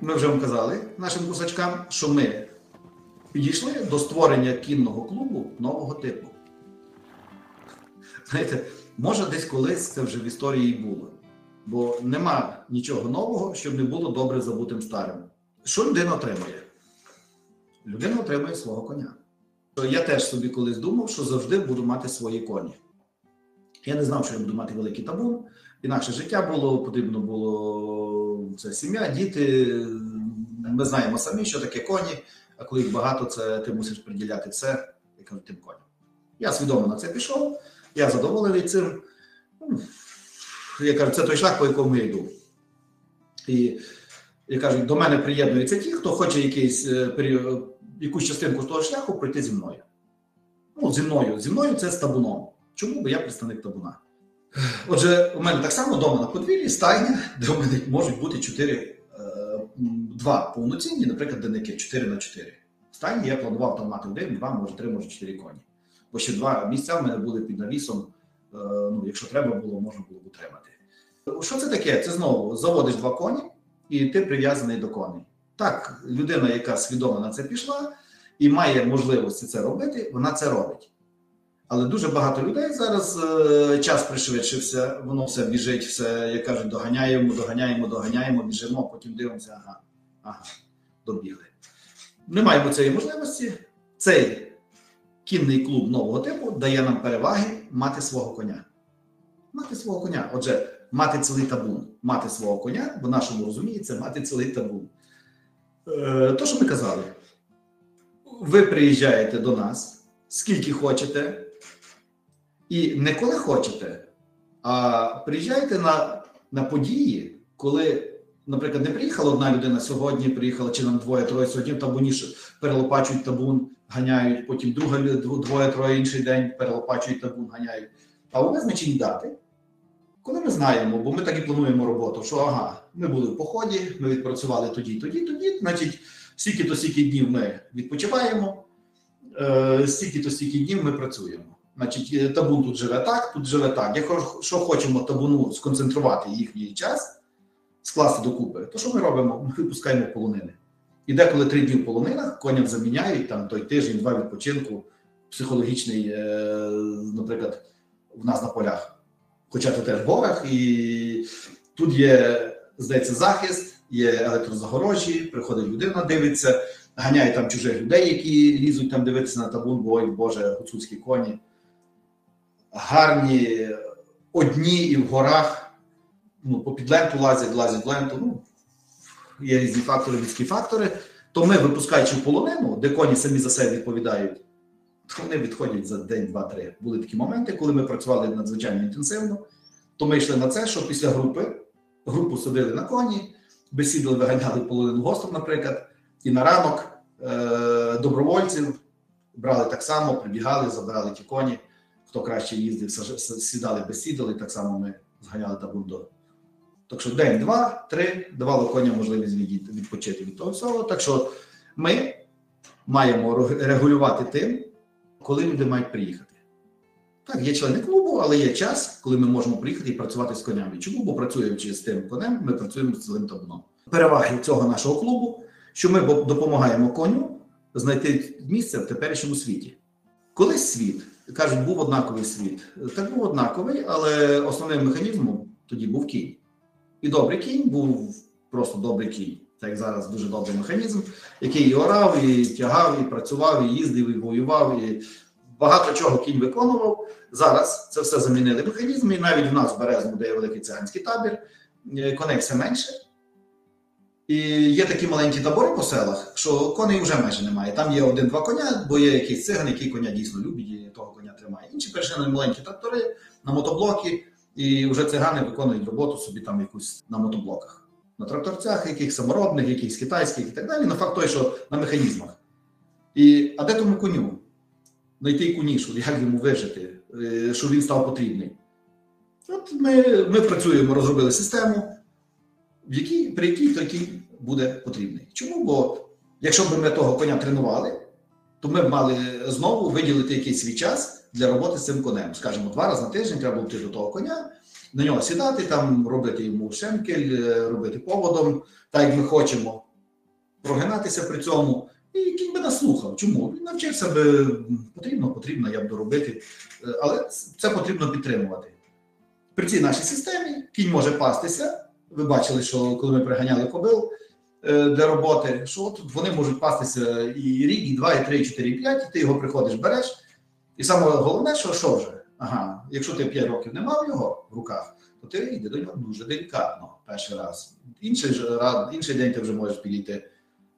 ми вже вам казали нашим кусачкам, що ми підійшли до створення кінного клубу нового типу. Знаєте, може, десь колись це вже в історії було. Бо нема нічого нового, щоб не було добре забутим старим. Що людина отримує? Людина отримує свого коня. Я теж собі колись думав, що завжди буду мати свої коні. Я не знав, що я буду мати великий табун. Інакше життя було, потрібно було це сім'я, діти. Ми знаємо самі, що таке коні, а коли їх багато, це ти мусиш приділяти все, я кажу, тим коням. Я свідомо на це пішов, я задоволений цим. Ну, Я кажу, це той шлях, по якому я йду. І я кажу, до мене приєднуються ті, хто хоче якийсь е, якусь частинку того шляху пройти зі мною. Ну, зі мною. Зі мною це з табуном. Чому? Бо я представник табуна. Отже, у мене так само вдома на подвір'ї стайня, де у мене можуть бути чотири, е, м, два повноцінні, наприклад, денники 4 на 4. В стайні я планував там мати один, два, може три, може чотири коні. Бо ще два місця в мене були під навісом. е, Ну, якщо треба було, можна було б утримати. Що це таке? Це знову заводиш два коні, і ти прив'язаний до коней. Так, людина, яка свідомо на це пішла і має можливості це робити, вона це робить. Але дуже багато людей зараз е, час пришвидшився, воно все біжить, все, як кажуть, доганяємо, доганяємо, доганяємо, біжимо, потім дивимося, ага, ага, добігли. Не маємо цієї можливості. Цей кінний клуб нового типу дає нам переваги мати свого коня. Мати свого коня. Отже, мати цілий табун, мати свого коня, в нашому розумінні це мати цілий табун. Е, то, що ми казали, ви приїжджаєте до нас, скільки хочете, і не коли хочете, а приїжджайте на, на події, коли, наприклад, не приїхала одна людина сьогодні, приїхала чи нам двоє-троє сьогодні в табуні перелопачують табун, ганяють, потім друга двоє-троє інший день перелопачують табун, ганяють. А у визначені дати, коли ми знаємо, бо ми так і плануємо роботу, що ага, ми були в поході, ми відпрацювали тоді, тоді, тоді, значить, стільки-то стільки днів ми відпочиваємо, е, стільки-то стільки днів ми працюємо. Значить, е, табун тут живе так, тут живе так. Якщо що хочемо табуну сконцентрувати їхній час, скласти докупи, то що ми робимо? Ми випускаємо полонини. І деколи три дні в полонинах коням заміняють там той тиждень, два відпочинку, психологічний, е, наприклад, в нас на полях. Хоча це теж в горах, і тут є, здається, захист, є електрозагорожі, приходить людина, дивиться, ганяє там чужих людей, які лізуть там дивитися на табун, бо ой, Боже, гуцульські коні. Гарні, одні і в горах, ну, по під ленту лазять, лазять в ленту. Ну, є різні фактори, людські фактори. То ми, випускаючи в полонину, де коні самі за себе відповідають, то вони відходять за день, два-три. Були такі моменти, коли ми працювали надзвичайно інтенсивно. То ми йшли на це, що після групи групу садили на коні, бесідали, виганяли половину гостrom, наприклад, і на ранок е- добровольців брали так само, прибігали, забирали ті коні. Хто краще їздив, сідали, бесідали, так само ми зганяли табун до. Так що день, два, три давало коням можливість відпочити від того всього. Так що ми маємо регулювати тим, коли люди мають приїхати. Так, є члени клубу, але є час, коли ми можемо приїхати і працювати з конями. Чому? Бо працюючи з тим конем, ми працюємо з цілим табуном. Переваги цього нашого клубу, що ми допомагаємо коню знайти місце в теперішньому світі. Колись світ, кажуть, був однаковий світ. Так був однаковий, але основним механізмом тоді був кінь. І добрий кінь був просто добрий кінь. Так як зараз дуже добрий механізм, який і орав, і тягав, і працював, і їздив, і воював, і багато чого кінь виконував. Зараз це все замінили механізми, і навіть в нас в Березному, де є великий циганський табір, е, коней все менше. І є такі маленькі табори по селах, що коней вже майже немає. Там є один-два коня, бо є якийсь циган, який коня дійсно любить і того коня тримає. Інші перейшли на маленькі трактори, на мотоблоки, і вже цигани виконують роботу собі там якусь на мотоблоках. На тракторцях, яких саморобних, якихось китайських і так далі. На факт той, що на механізмах. І, а де тому коню? Знайти кунішу, як йому вижити, е, щоб він став потрібний. От ми, ми працюємо, розробили систему, в якій, при якій той буде потрібний. Чому? Бо якщо б ми того коня тренували, то ми б мали знову виділити якийсь свій час для роботи з цим конем. Скажімо, два рази на тиждень треба було йти до того коня, на нього сідати, там робити йому шенкель, е, робити поводом, так як ми хочемо. прогинатися при цьому. І кінь би наслухав. Чому? Він навчився би потрібно, потрібно, я буду робити. Е, Але це потрібно підтримувати. При цій нашій системі кінь може пастися. Ви бачили, що коли ми приганяли кобил е, для роботи, що от вони можуть пастися і рік, і два, і три, і чотири, і п'ять, і ти його приходиш, береш. І саме головне, що, що вже? Ага, якщо ти 5 років не мав його в руках, то ти йди до нього дуже делікатно перший раз. Інший, раз, інший день ти вже можеш підійти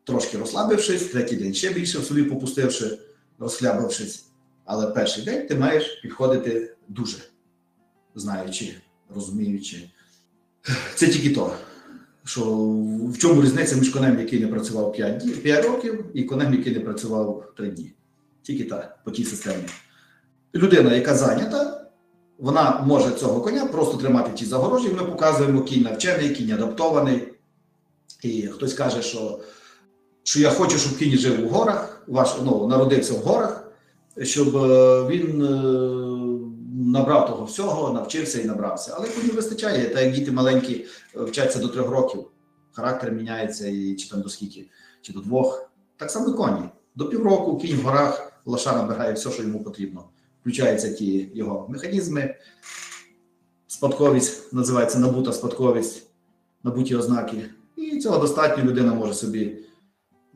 трошки розслабившись, третій день ще більше в собі попустивши, розхлябившись. Але перший день ти маєш підходити дуже знаючи, розуміючи. Це тільки то, що в чому різниця між конем, який не працював 5, днів, 5 років, і конем, який не працював 3 дні. Тільки так, по тій системі. Людина, яка зайнята, вона може цього коня просто тримати в тій загорожі. Ми показуємо кінь навчений, кінь адаптований. І хтось каже, що, що я хочу, щоб кінь жив у горах, ваш, ну, народився в горах, щоб е, він е, набрав того всього, навчився і набрався. Але коню вистачає, так як діти маленькі е, вчаться до трьох років, характер міняється, і чи там до скільки, чи до двох. Так само коні. До півроку кінь в горах, лоша набирає все, що йому потрібно. Включаються ті його механізми, спадковість, називається набута спадковість, набуті ознаки. І цього достатньо людина може собі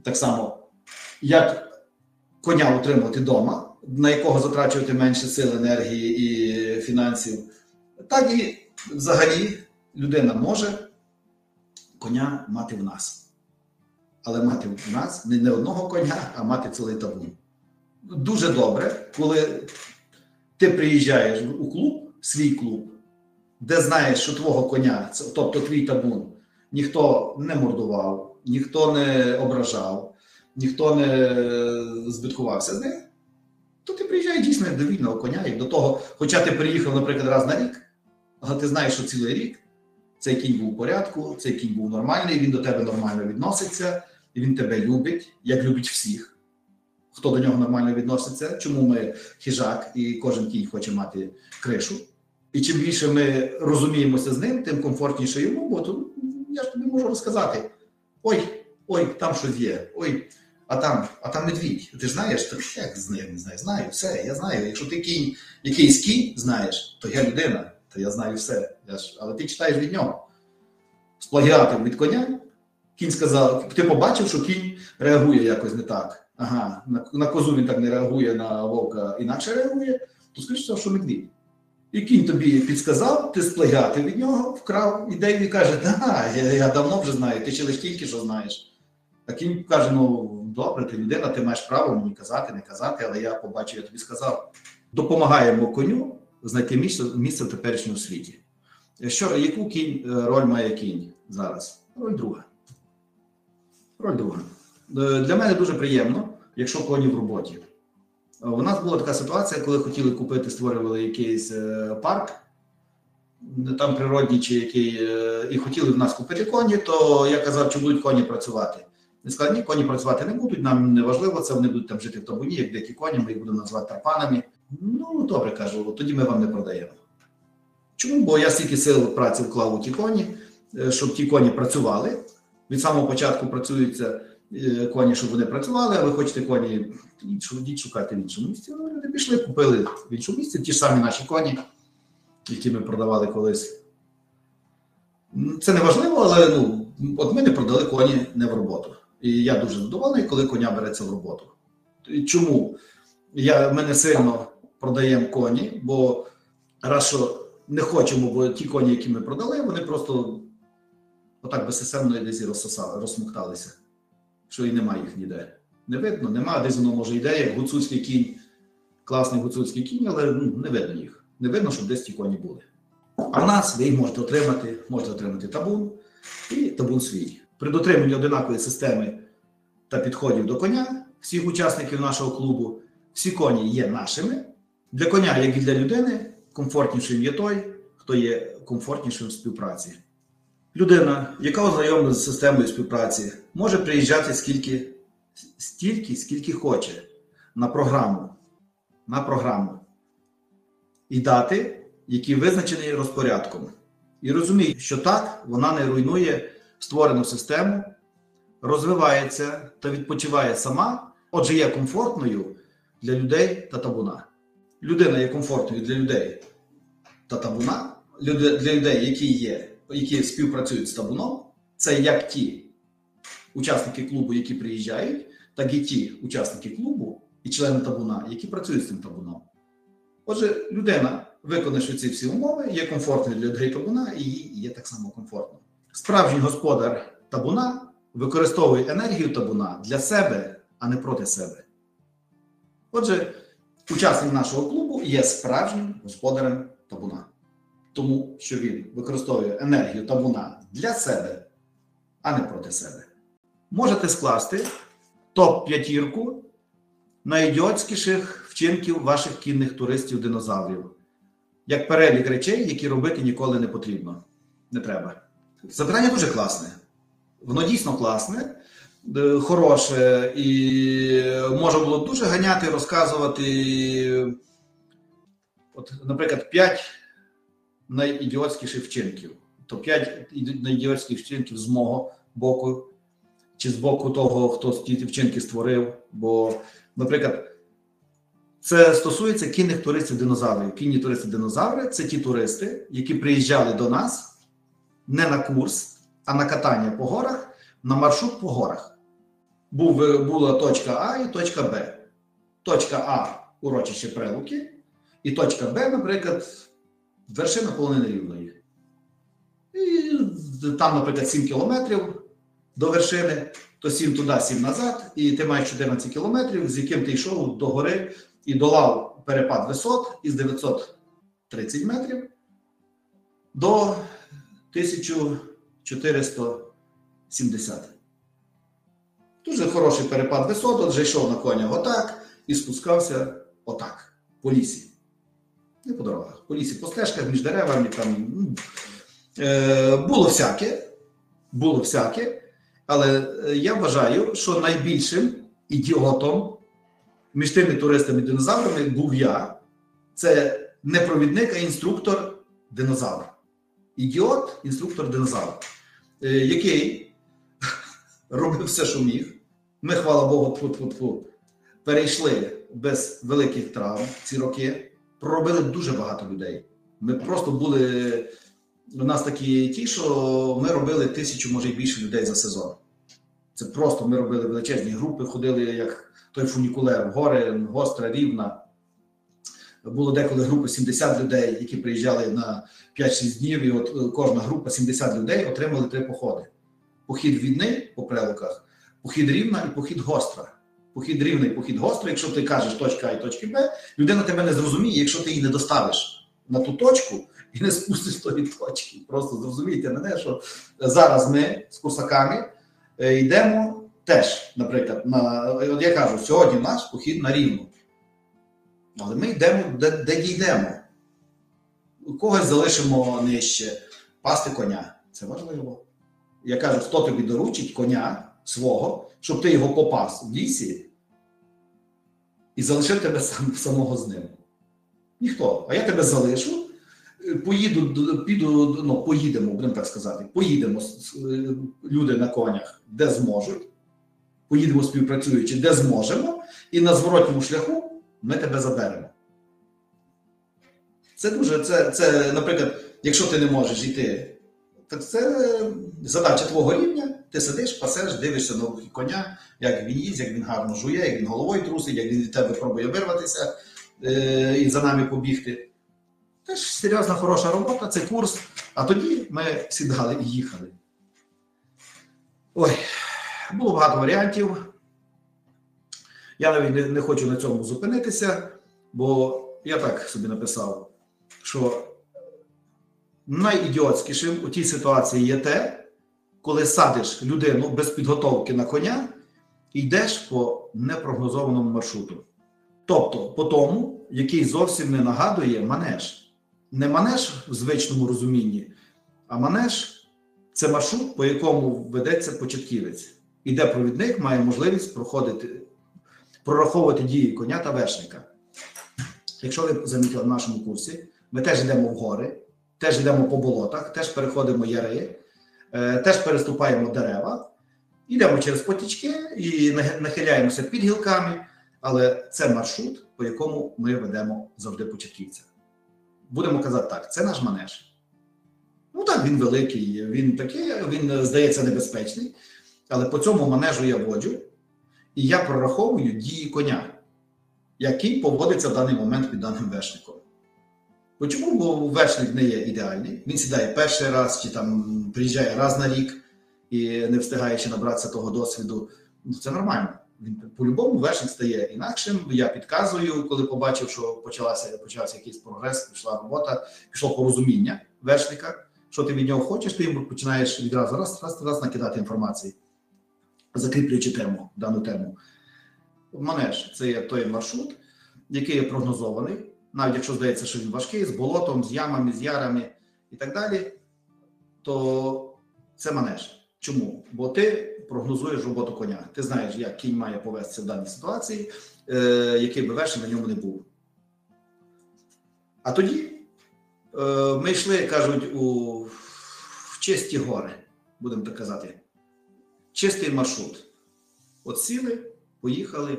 так само, як коня утримувати вдома, на якого затрачувати менше сил, енергії і фінансів, так і взагалі людина може коня мати в нас. Але мати в нас не, одного коня, а мати цілий табун. Дуже добре, коли ти приїжджаєш у клуб, свій клуб, де знаєш, що твого коня, тобто твій табун, ніхто не мордував, ніхто не ображав, ніхто не збиткувався з ним, то ти приїжджаєш дійсно до вільного коня, як до того, хоча ти приїхав, наприклад, раз на рік, але ти знаєш, що цілий рік цей кінь був в порядку, цей кінь був нормальний, він до тебе нормально відноситься, і він тебе любить, як любить всіх. Хто до нього нормально відноситься, чому ми хижак і кожен кінь хоче мати кришу. І чим більше ми розуміємося з ним, тим комфортніше йому, бо тут я ж тобі можу розказати: ой, ой, там щось є, ой, а там, а там медвідь. Ти ж знаєш, так як з ним знаю, знаю, все, я знаю. Якщо ти кінь, якийсь кінь знаєш, то я людина, то я знаю все. Я ж, але ти читаєш від нього. З плагіатом від коня. Кінь сказав, ти побачив, що кінь реагує якось не так. Ага, на, на козу він так не реагує, на вовка інакше реагує, то скажеш, що медвідь. І кінь тобі підсказав, ти сплагіати від нього, вкрав ідею і каже: да, я, я давно вже знаю, ти ще лише тільки що знаєш. А кінь каже: ну добре, ти людина, ти маєш право мені казати, не казати, але я побачив, я тобі сказав. Допомагаємо коню знайти місце, місце в теперішньому світі. Що, яку кінь е, роль має кінь зараз? Роль друга. Роль друга. Е, Для мене дуже приємно, якщо коні в роботі. Е, У нас була така ситуація, коли хотіли купити, створювали якийсь е, парк, там природній чи який, і хотіли в нас купити коні, то я казав, чи будуть коні працювати. Він сказав, ні, коні працювати не будуть, нам не важливо, це вони будуть там жити в табуні, як дикі коні, ми їх будемо називати тарпанами. Ну, добре, кажу, тоді ми вам не продаємо. Чому? Бо я стільки сил праці вклав у ті коні, щоб ті коні працювали. Від самого початку працюються е, коні, щоб вони працювали, а ви хочете коні, ідіть шукати в іншому місці. Ну, люди пішли, купили в іншому місці ті ж самі наші коні, які ми продавали колись. Це не важливо, але ну, от ми не продали коні не в роботу. І я дуже задоволений, коли коня береться в роботу. Чому? Я, ми не сильно продаємо коні, бо раз що не хочемо, бо ті коні, які ми продали, вони просто отак безсистемно десь розсосали, розсмокталися, що і немає їх ніде. Не видно, нема, десь воно може йде, як гуцульський кінь, класний гуцульський кінь, але ну, не видно їх. Не видно, щоб десь ті коні були. А в нас ви їх можете отримати, можете отримати табун і табун свій. При дотриманні одинакової системи та підходів до коня, всіх учасників нашого клубу, всі коні є нашими. Для коня, як і для людини, комфортнішим є той, хто є комфортнішим в співпраці. Людина, яка ознайомлена з системою співпраці, може приїжджати скільки, стільки, скільки хоче на програму, на програму і дати, які визначені розпорядком. І розуміє, що так вона не руйнує створену систему, розвивається та відпочиває сама, отже, є комфортною для людей та табуна. Людина є комфортною для людей та табуна, для людей, які є, які співпрацюють з табуном, це як ті учасники клубу, які приїжджають, так і ті учасники клубу і члени табуна, які працюють з цим табуном. Отже, людина, виконавши ці всі умови, є комфортною для людей табуна і їй є так само комфортно. Справжній господар табуна використовує енергію табуна для себе, а не проти себе. Отже, учасник нашого клубу є справжнім господарем табуна, тому що він використовує енергію табуна для себе, а не проти себе. Можете скласти топ-п'ятірку найідіотськіших вчинків ваших кінних туристів-динозаврів, як перелік речей, які робити ніколи не потрібно. Не треба. Запитання дуже класне. Воно дійсно класне, е, хороше, і можна було дуже ганяти, розказувати. От, наприклад, 5 найідіотськіших вчинків. То 5 найідіотських вчинків з мого боку, чи з боку того, хто ті вчинки створив. Бо, наприклад, це стосується кінних туристів-динозаврів. Кінні туристи-динозаври це ті туристи, які приїжджали до нас не на курс, а на катання по горах, на маршрут по горах. Був, була точка А і точка Б. Точка А урочище Прилуки, і точка Б, наприклад, вершина полонини рівної. І там, наприклад, 7 кілометрів до вершини, то 7 туди, 7 назад, і ти маєш 14 кілометрів, з яким ти йшов до гори і долав перепад висот із 930 метрів до 1470. Дуже хороший перепад висот, от вже йшов на конях отак і спускався отак, по лісі. Не по дорогах, по лісі, по стежках, між деревами. Там, ну, е, було всяке, було всяке, але е, я вважаю, що найбільшим ідіотом між тими туристами-динозаврами був я. Це не провідник, а інструктор динозавр. Ідіот, інструктор динозавр, е, який робив все, що міг. Ми, хвала Богу, тьфу-тьфу-тьфу, перейшли без великих травм ці роки. Проробили дуже багато людей. Ми просто були. У нас такі ті, що ми робили тисячу, може й більше людей за сезон. Це просто ми робили величезні групи, ходили як той фунікулер, гори, гостра, рівна. Було деколи групи 70 людей, які приїжджали на 5-6 днів, і от е, кожна група 70 людей отримали три походи: похід Відни по прилуках, похід рівна і похід гостра. Похід рівний, похід гостра. Якщо ти кажеш точка А і точки Б, людина тебе не зрозуміє, якщо ти її не доставиш на ту точку і не спустиш тої точки. Просто зрозумійте мене, що зараз ми з курсаками е, йдемо теж, наприклад, на от я кажу, сьогодні наш похід на рівну. Але ми йдемо, де, де дійдемо. Когось залишимо нижче, пасти коня. Це важливо. Я кажу, хто тобі доручить коня свого, щоб ти його попас в лісі і залишив тебе сам, самого з ним. Ніхто. А я тебе залишу, поїду, піду, ну, поїдемо, будемо так сказати, поїдемо е, люди на конях, де зможуть, поїдемо співпрацюючи, де зможемо, і на зворотньому шляху ми тебе заберемо. Це дуже, це, це, наприклад, якщо ти не можеш йти, так це задача твого рівня. Ти сидиш, пасеш, дивишся на рухи коня, як він їсть, як він гарно жує, як він головою трусить, як він від тебе пробує вирватися е, і за нами побігти. Теж серйозна хороша робота, це курс. А тоді ми сідали і їхали. Ой, було багато варіантів. Я навіть не, не хочу на цьому зупинитися, бо я так собі написав, що найідіотськішим у тій ситуації є те, коли садиш людину без підготовки на коня і йдеш по непрогнозованому маршруту. Тобто по тому, який зовсім не нагадує манеж. Не манеж в звичному розумінні, а манеж це маршрут, по якому ведеться початківець, і де провідник має можливість проходити, прораховувати дії коня та вершника. Якщо ви замітили в нашому курсі, ми теж йдемо в гори, теж йдемо по болотах, теж переходимо яри, е, теж переступаємо дерева. Йдемо через потічки і нахиляємося під гілками, але це маршрут, по якому ми ведемо завжди початківця. Будемо казати так: це наш манеж. Ну так, він великий, він такий, він здається небезпечний, але по цьому манежу я воджу, і я прораховую дії коня, який поводиться в даний момент під даним вершником. Бо чому? Бо вершник не є ідеальний. Він сідає перший раз чи там приїжджає раз на рік і не встигає ще набратися того досвіду. Ну це нормально. Він по-любому вершник стає інакшим. Я підказую, коли побачив, що почалася почався якийсь прогрес, пішла робота, пішло порозуміння вершника. Що ти від нього хочеш, ти починаєш відразу раз, раз, раз накидати інформації, закріплюючи тему, дану тему. Манеж це є той маршрут, який є прогнозований, навіть якщо здається, що він важкий, з болотом, з ямами, з ярами і так далі, то це манеж. Чому? Бо ти прогнозуєш роботу коня. Ти знаєш, як кінь має повестися в даній ситуації, е, який би вершин на ньому не був. А тоді е, ми йшли, кажуть, у в чисті гори, будемо так казати. Чистий маршрут. От сіли, поїхали,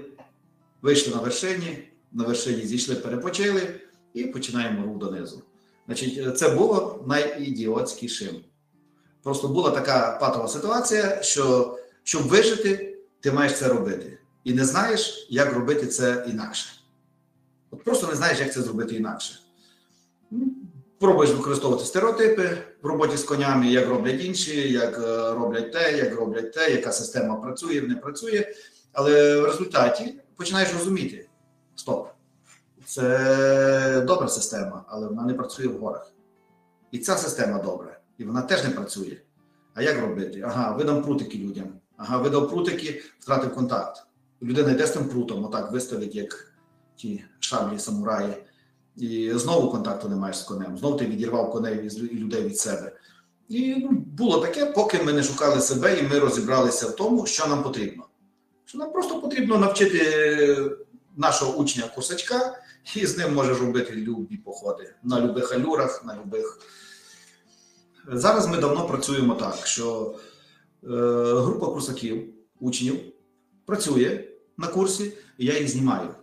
вийшли на вершині, на вершині зійшли, перепочили і починаємо рух донизу. Значить, це було найідіотськішим. Просто була така патова ситуація, що щоб вижити, ти маєш це робити. І не знаєш, як робити це інакше. От просто не знаєш, як це зробити інакше. Ну, Пробуєш використовувати стереотипи в роботі з конями, як роблять інші, як е, роблять те, як роблять те, яка система працює, не працює. Але в результаті починаєш розуміти: стоп, це добра система, але вона не працює в горах. І ця система добра, і вона теж не працює. А як робити? Ага, видам прутики людям. Ага, видав прутики, втратив контакт. Людина йде з тим прутом, отак виставить, як ті шаблі самураї. І знову контакту не маєш з конем. Знову ти відірвав коней і людей від себе. І ну, було таке, поки ми не шукали себе і ми розібралися в тому, що нам потрібно. Що нам просто потрібно навчити нашого учня курсачка, і з ним можеш робити любі походи на любих алюрах, на любих. Зараз ми давно працюємо так, що е, група курсаків, учнів, працює на курсі, і я їх знімаю.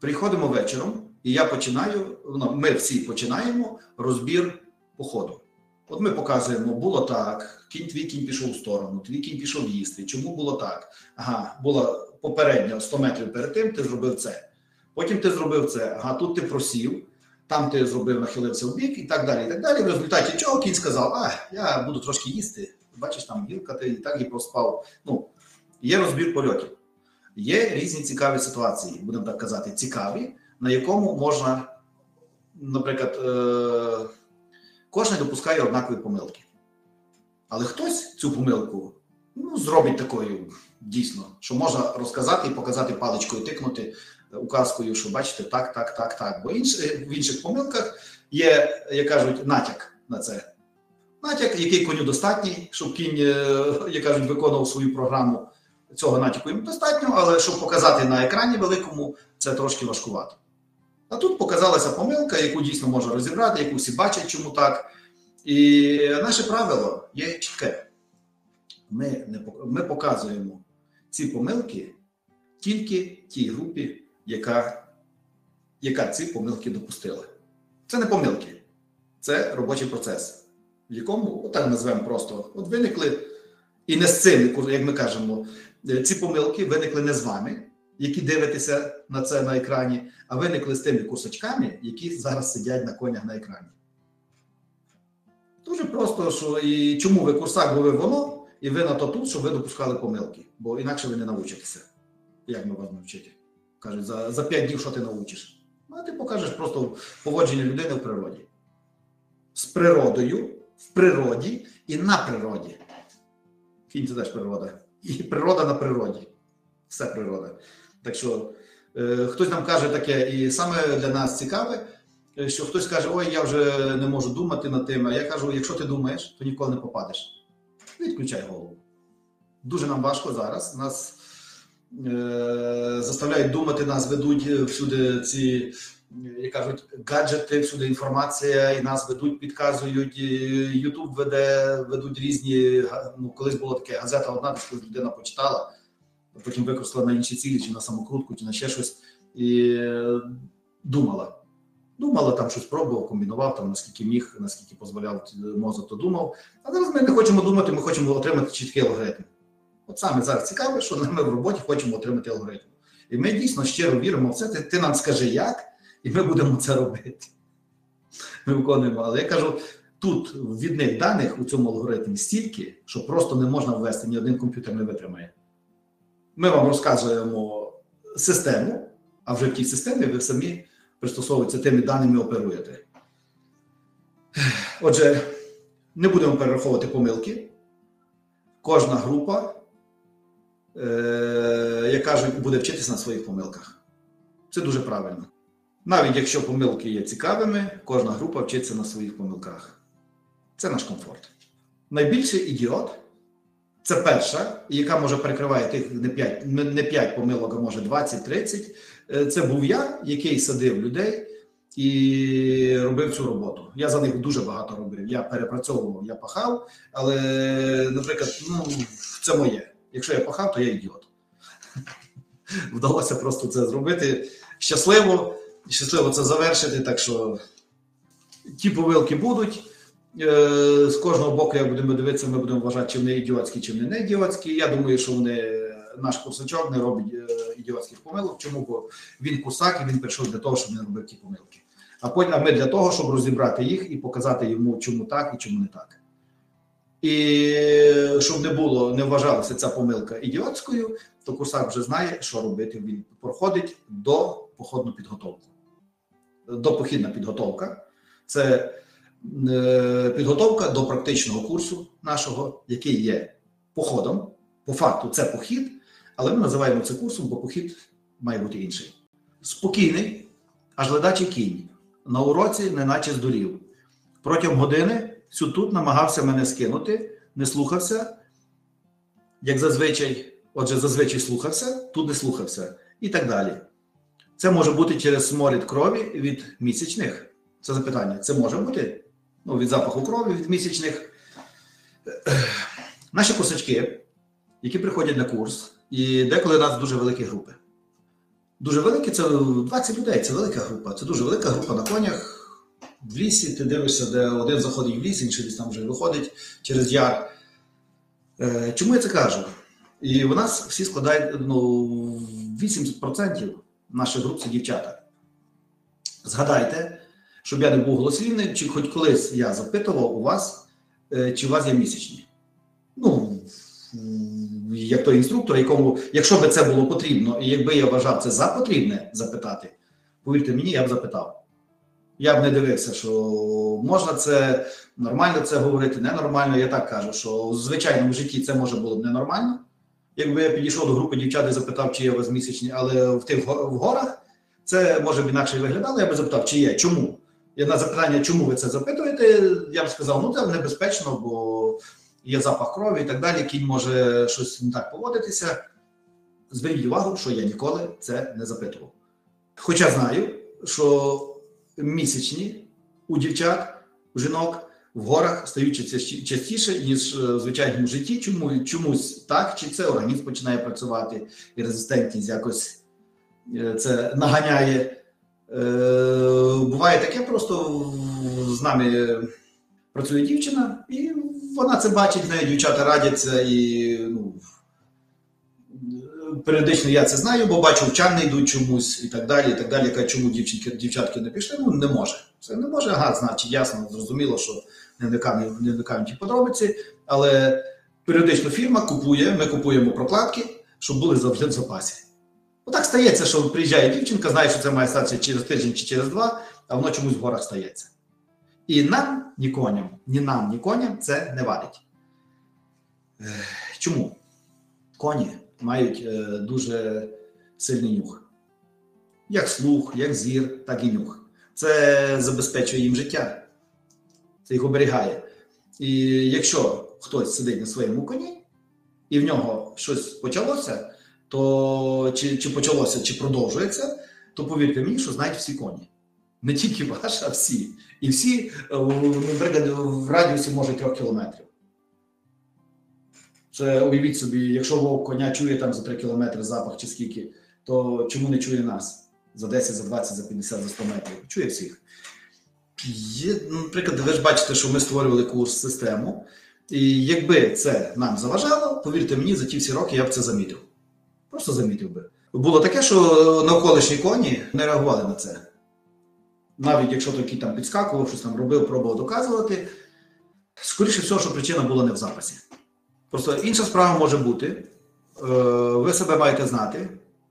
Приходимо вечором. І я починаю, ну, ми всі починаємо розбір походу. От ми показуємо, було так, кінь твій кінь пішов в сторону, твій кінь пішов їсти. Чому було так? Ага, було попередньо 100 метрів перед тим, ти зробив це. Потім ти зробив це, ага, тут ти просів, там ти зробив, нахилився в бік і так далі. і так далі. В результаті чого кінь сказав, а, я буду трошки їсти. Бачиш, там гілка, ти і так і проспав. Ну, є розбір польотів. Є різні цікаві ситуації, будемо так казати, цікаві на якому можна, наприклад, е, кожен допускає однакові помилки. Але хтось цю помилку ну, зробить такою дійсно, що можна розказати і показати паличкою, тикнути указкою, що бачите, так, так, так, так. Бо інш, в інших помилках є, як кажуть, натяк на це. Натяк, який коню достатній, щоб кінь, як кажуть, виконував свою програму. Цього натяку їм достатньо, але щоб показати на екрані великому, це трошки важкувато. А тут показалася помилка, яку дійсно можна розібрати, яку всі бачать, чому так. І наше правило є чітке. Ми, не, ми показуємо ці помилки тільки тій групі, яка, яка ці помилки допустила. Це не помилки, це робочий процес, в якому, отак назвемо просто, от виникли, і не з цим, як ми кажемо, ці помилки виникли не з вами які дивитеся на це на екрані, а виникли з тими курсачками, які зараз сидять на конях на екрані. Дуже просто, що і чому ви курсак, бо воно, і ви на то тут, щоб ви допускали помилки, бо інакше ви не навчитеся. Як ми вас навчити? Кажуть, за за 5 днів що ти навчиш? А ти покажеш просто поводження людини в природі. З природою, в природі і на природі. Кінь це теж природа. І природа на природі. Все природа. Так що е, хтось нам каже таке, і саме для нас цікаве, що хтось каже, ой, я вже не можу думати над тим. А я кажу, якщо ти думаєш, то ніколи не попадеш. Відключай голову. Дуже нам важко зараз. Нас е, заставляють думати, нас ведуть всюди ці як кажуть, гаджети, всюди інформація, і нас ведуть, підказують. Ютуб веде, ведуть різні. Ну, колись було таке газета одна, десь людина почитала, потім використала на інші цілі, чи на самокрутку, чи на ще щось, і е, думала. Думала, там щось пробував, комбінував, там наскільки міг, наскільки дозволяв мозок, то думав. А зараз ми не хочемо думати, ми хочемо отримати чіткий алгоритм. От саме зараз цікаве, що ми в роботі хочемо отримати алгоритм. І ми дійсно щиро віримо в це. Ти, ти нам скажи як, і ми будемо це робити. Ми виконуємо. Але я кажу: тут відних даних у цьому алгоритмі стільки, що просто не можна ввести, ні один комп'ютер не витримає. Ми вам розказуємо систему, а вже в тій системі ви самі пристосовуєтеся тими даними оперуєте. Отже, не будемо перераховувати помилки. Кожна група, е, як кажуть, буде вчитися на своїх помилках. Це дуже правильно. Навіть якщо помилки є цікавими, кожна група вчиться на своїх помилках. Це наш комфорт. Найбільший ідіот це перша, яка може перекриває тих не 5, не 5 помилок, а може 20-30. Це був я, який садив людей і робив цю роботу. Я за них дуже багато робив. Я перепрацьовував, я пахав, але, наприклад, ну, це моє. Якщо я пахав, то я ідіот. Вдалося просто це зробити щасливо щасливо це завершити. Так що ті помилки будуть. З кожного боку, як будемо дивитися, ми будемо вважати, чи вони ідіотські, чи вони не ідіотські. Я думаю, що вони наш курсачок не робить ідіотських помилок. Чому? Бо він курсак і він прийшов для того, щоб не робив ті помилки. А потім а ми для того, щоб розібрати їх і показати йому, чому так і чому не так. І щоб не було, не вважалася ця помилка ідіотською, то курсак вже знає, що робити. Він проходить до походну підготовку. Допохідна підготовка це е, підготовка до практичного курсу нашого, який є походом. По факту, це похід, але ми називаємо це курсом, бо похід має бути інший. Спокійний, аж ледачий кінь. На уроці, неначе здурів. Протягом години всю тут намагався мене скинути, не слухався, як зазвичай, отже, зазвичай слухався, тут не слухався, і так далі. Це може бути через сморід крові від місячних. Це запитання. Це може бути ну, від запаху крові від місячних. Наші косачки, які приходять на курс, і деколи у нас дуже великі групи. Дуже великі це 20 людей, це велика група. Це дуже велика група на конях. В лісі ти дивишся, де один заходить в ліс, інший десь там вже виходить через яр. Чому я це кажу? І у нас всі складають ну, 80% наших груп це дівчата. Згадайте, щоб я не був голослівним, чи хоч колись я запитував у вас, чи у вас є місячні. Ну, як той інструктор, якому, якщо би це було потрібно, і якби я вважав це за потрібне запитати, повірте мені, я б запитав. Я б не дивився, що можна це нормально це говорити, ненормально. Я так кажу, що в звичайному житті це може було б ненормально. Якби я підійшов до групи дівчат і запитав, чи є у вас місячні, але в тих в горах це може б інакше виглядало. Я би запитав, чи є, чому? Я на запитання, чому ви це запитуєте, я б сказав, ну це небезпечно, бо є запах крові і так далі. Кінь може щось не так поводитися. Зверніть увагу, що я ніколи це не запитував. Хоча знаю, що місячні у дівчат, у жінок в горах стають частіше, ніж в звичайному житті. Чому чомусь так, чи це організм починає працювати, і резистентність якось це наганяє. Буває таке, просто з нами працює дівчина, і вона це бачить, нею дівчата радяться і ну, періодично я це знаю, бо бачу, вчани йдуть чомусь і так далі. і так далі. Яка чому дівчинки, дівчатки не пішли? Ну не може. Це не може. Ага, значить, ясно, зрозуміло, що не вникаємо не вникаємо ті подробиці, але періодично фірма купує, ми купуємо прокладки, щоб були завжди в запасі. Отак стається, що приїжджає дівчинка, знає, що це має статися через тиждень чи через два, а воно чомусь в горах стається. І нам, ні коням, ні нам, ні коням це не вадить. Чому? Коні мають е, дуже сильний нюх. Як слух, як зір, так і нюх. Це забезпечує їм життя. Це їх оберігає. І якщо хтось сидить на своєму коні, і в нього щось почалося, то чи чи почалося, чи продовжується, то повірте мені, що знають всі коні. Не тільки ваш, а всі. І всі, е, наприклад, в радіусі може трьох кілометрів. Це уявіть собі, якщо вовк коня чує там за 3 кілометри запах чи скільки, то чому не чує нас? За 10, за 20, за 50, за 100 метрів. Чує всіх. Є, ну, наприклад, ви ж бачите, що ми створювали курс систему. І якби це нам заважало, повірте мені, за ті всі роки я б це замітив. Просто замітив би. Було таке, що навколишні коні не реагували на це. Навіть якщо такий там підскакував, щось там робив, пробував доказувати. Скоріше всього, що причина була не в запасі. Просто інша справа може бути. е, Ви себе маєте знати,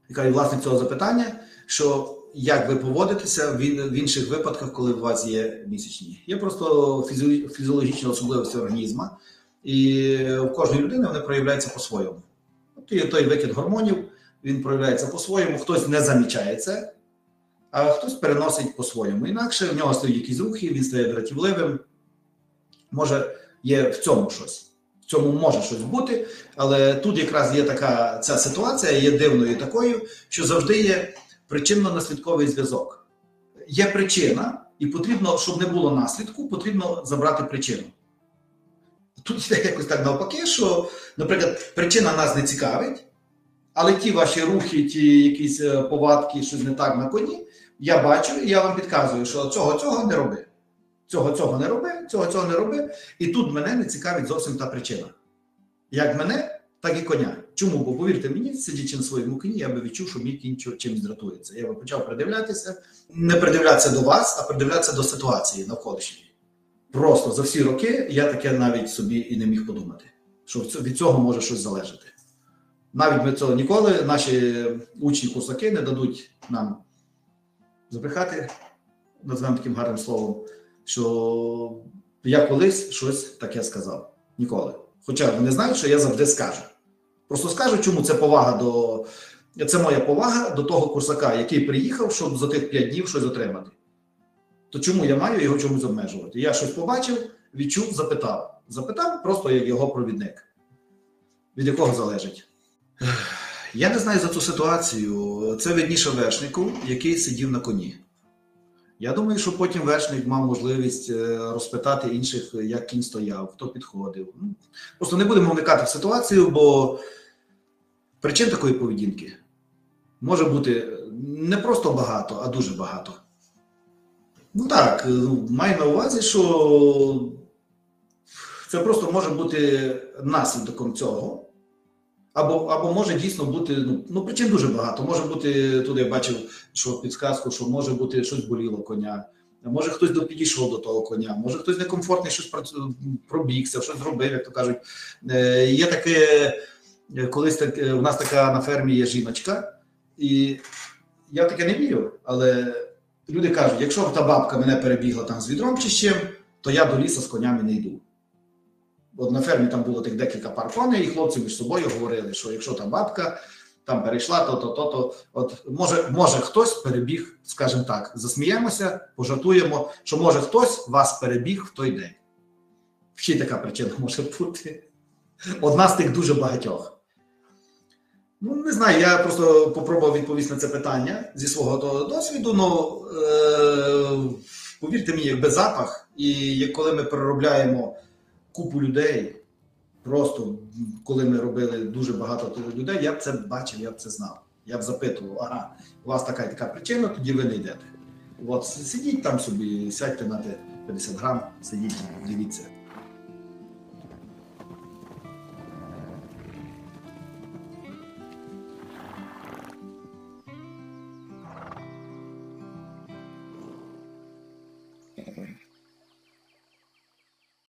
яка є власник цього запитання, що як ви поводитеся в в інших випадках, коли у вас є місячні. Є просто фізіологічні особливості організму, і у кожної людини вони проявляються по-своєму. От є той викид гормонів, він проявляється по-своєму, хтось не замічає це, а хтось переносить по-своєму. Інакше в нього стоять якісь рухи, він стає дратівливим. Може, є в цьому щось. В цьому може щось бути, але тут якраз є така ця ситуація, є дивною такою, що завжди є причинно-наслідковий зв'язок. Є причина, і потрібно, щоб не було наслідку, потрібно забрати причину. Тут йде якось так навпаки, що, наприклад, причина нас не цікавить, але ті ваші рухи, ті якісь е, повадки, щось не так на коні, я бачу, і я вам підказую, що цього цього не роби. Цього цього не роби, цього цього не роби. І тут мене не цікавить зовсім та причина. Як мене, так і коня. Чому? Бо повірте мені, сидячи на своєму коні, я би відчув, що мій кінь чимось дратується. Я би почав придивлятися, не придивлятися до вас, а придивлятися до ситуації навколишньої. Просто за всі роки я таке навіть собі і не міг подумати, що від цього може щось залежати. Навіть ми цього ніколи, наші учні курсаки не дадуть нам забрехати, назвемо таким гарним словом, що я колись щось таке сказав. Ніколи. Хоча вони знають, що я завжди скажу. Просто скажу, чому це повага до. Це моя повага до того курсака, який приїхав, щоб за тих 5 днів щось отримати. То чому я маю його чомусь обмежувати? Я щось побачив, відчув, запитав. Запитав просто як його провідник, від якого залежить. Я не знаю за цю ситуацію. Це видніше вершнику, який сидів на коні. Я думаю, що потім вершник мав можливість е, розпитати інших, як кінь стояв, хто підходив. Ну, Просто не будемо вникати в ситуацію, бо причин такої поведінки може бути не просто багато, а дуже багато. Ну так, е, ну, маю на увазі, що це просто може бути наслідком цього. Або, або може дійсно бути, ну, ну причин дуже багато. Може бути, тут я бачив, що підсказку, що може бути щось боліло коня. Може хтось підійшов до того коня, може хтось некомфортний щось пробігся, щось зробив, як то кажуть. Е, є таке, е, колись так, у нас така на фермі є жіночка, і я таке не вірю, але люди кажуть, якщо та бабка мене перебігла там з відром чи чим, то я до лісу з конями не йду. От на фермі там було тих декілька пар коней, і хлопці між собою говорили, що якщо та бабка там перейшла, то то, то, то от може, може хтось перебіг, скажімо так, засміємося, пожартуємо, що може хтось вас перебіг в той день. Ще й така причина може бути. Одна з тих дуже багатьох. Ну, не знаю, я просто попробував відповісти на це питання зі свого того досвіду. Ну е- повірте мені, якби запах, і коли ми переробляємо купу людей, просто коли ми робили дуже багато людей, я б це бачив, я б це знав. Я б запитував, ага, у вас така і така причина, тоді ви не йдете. От сидіть там собі, сядьте на те 50 грам, сидіть, дивіться.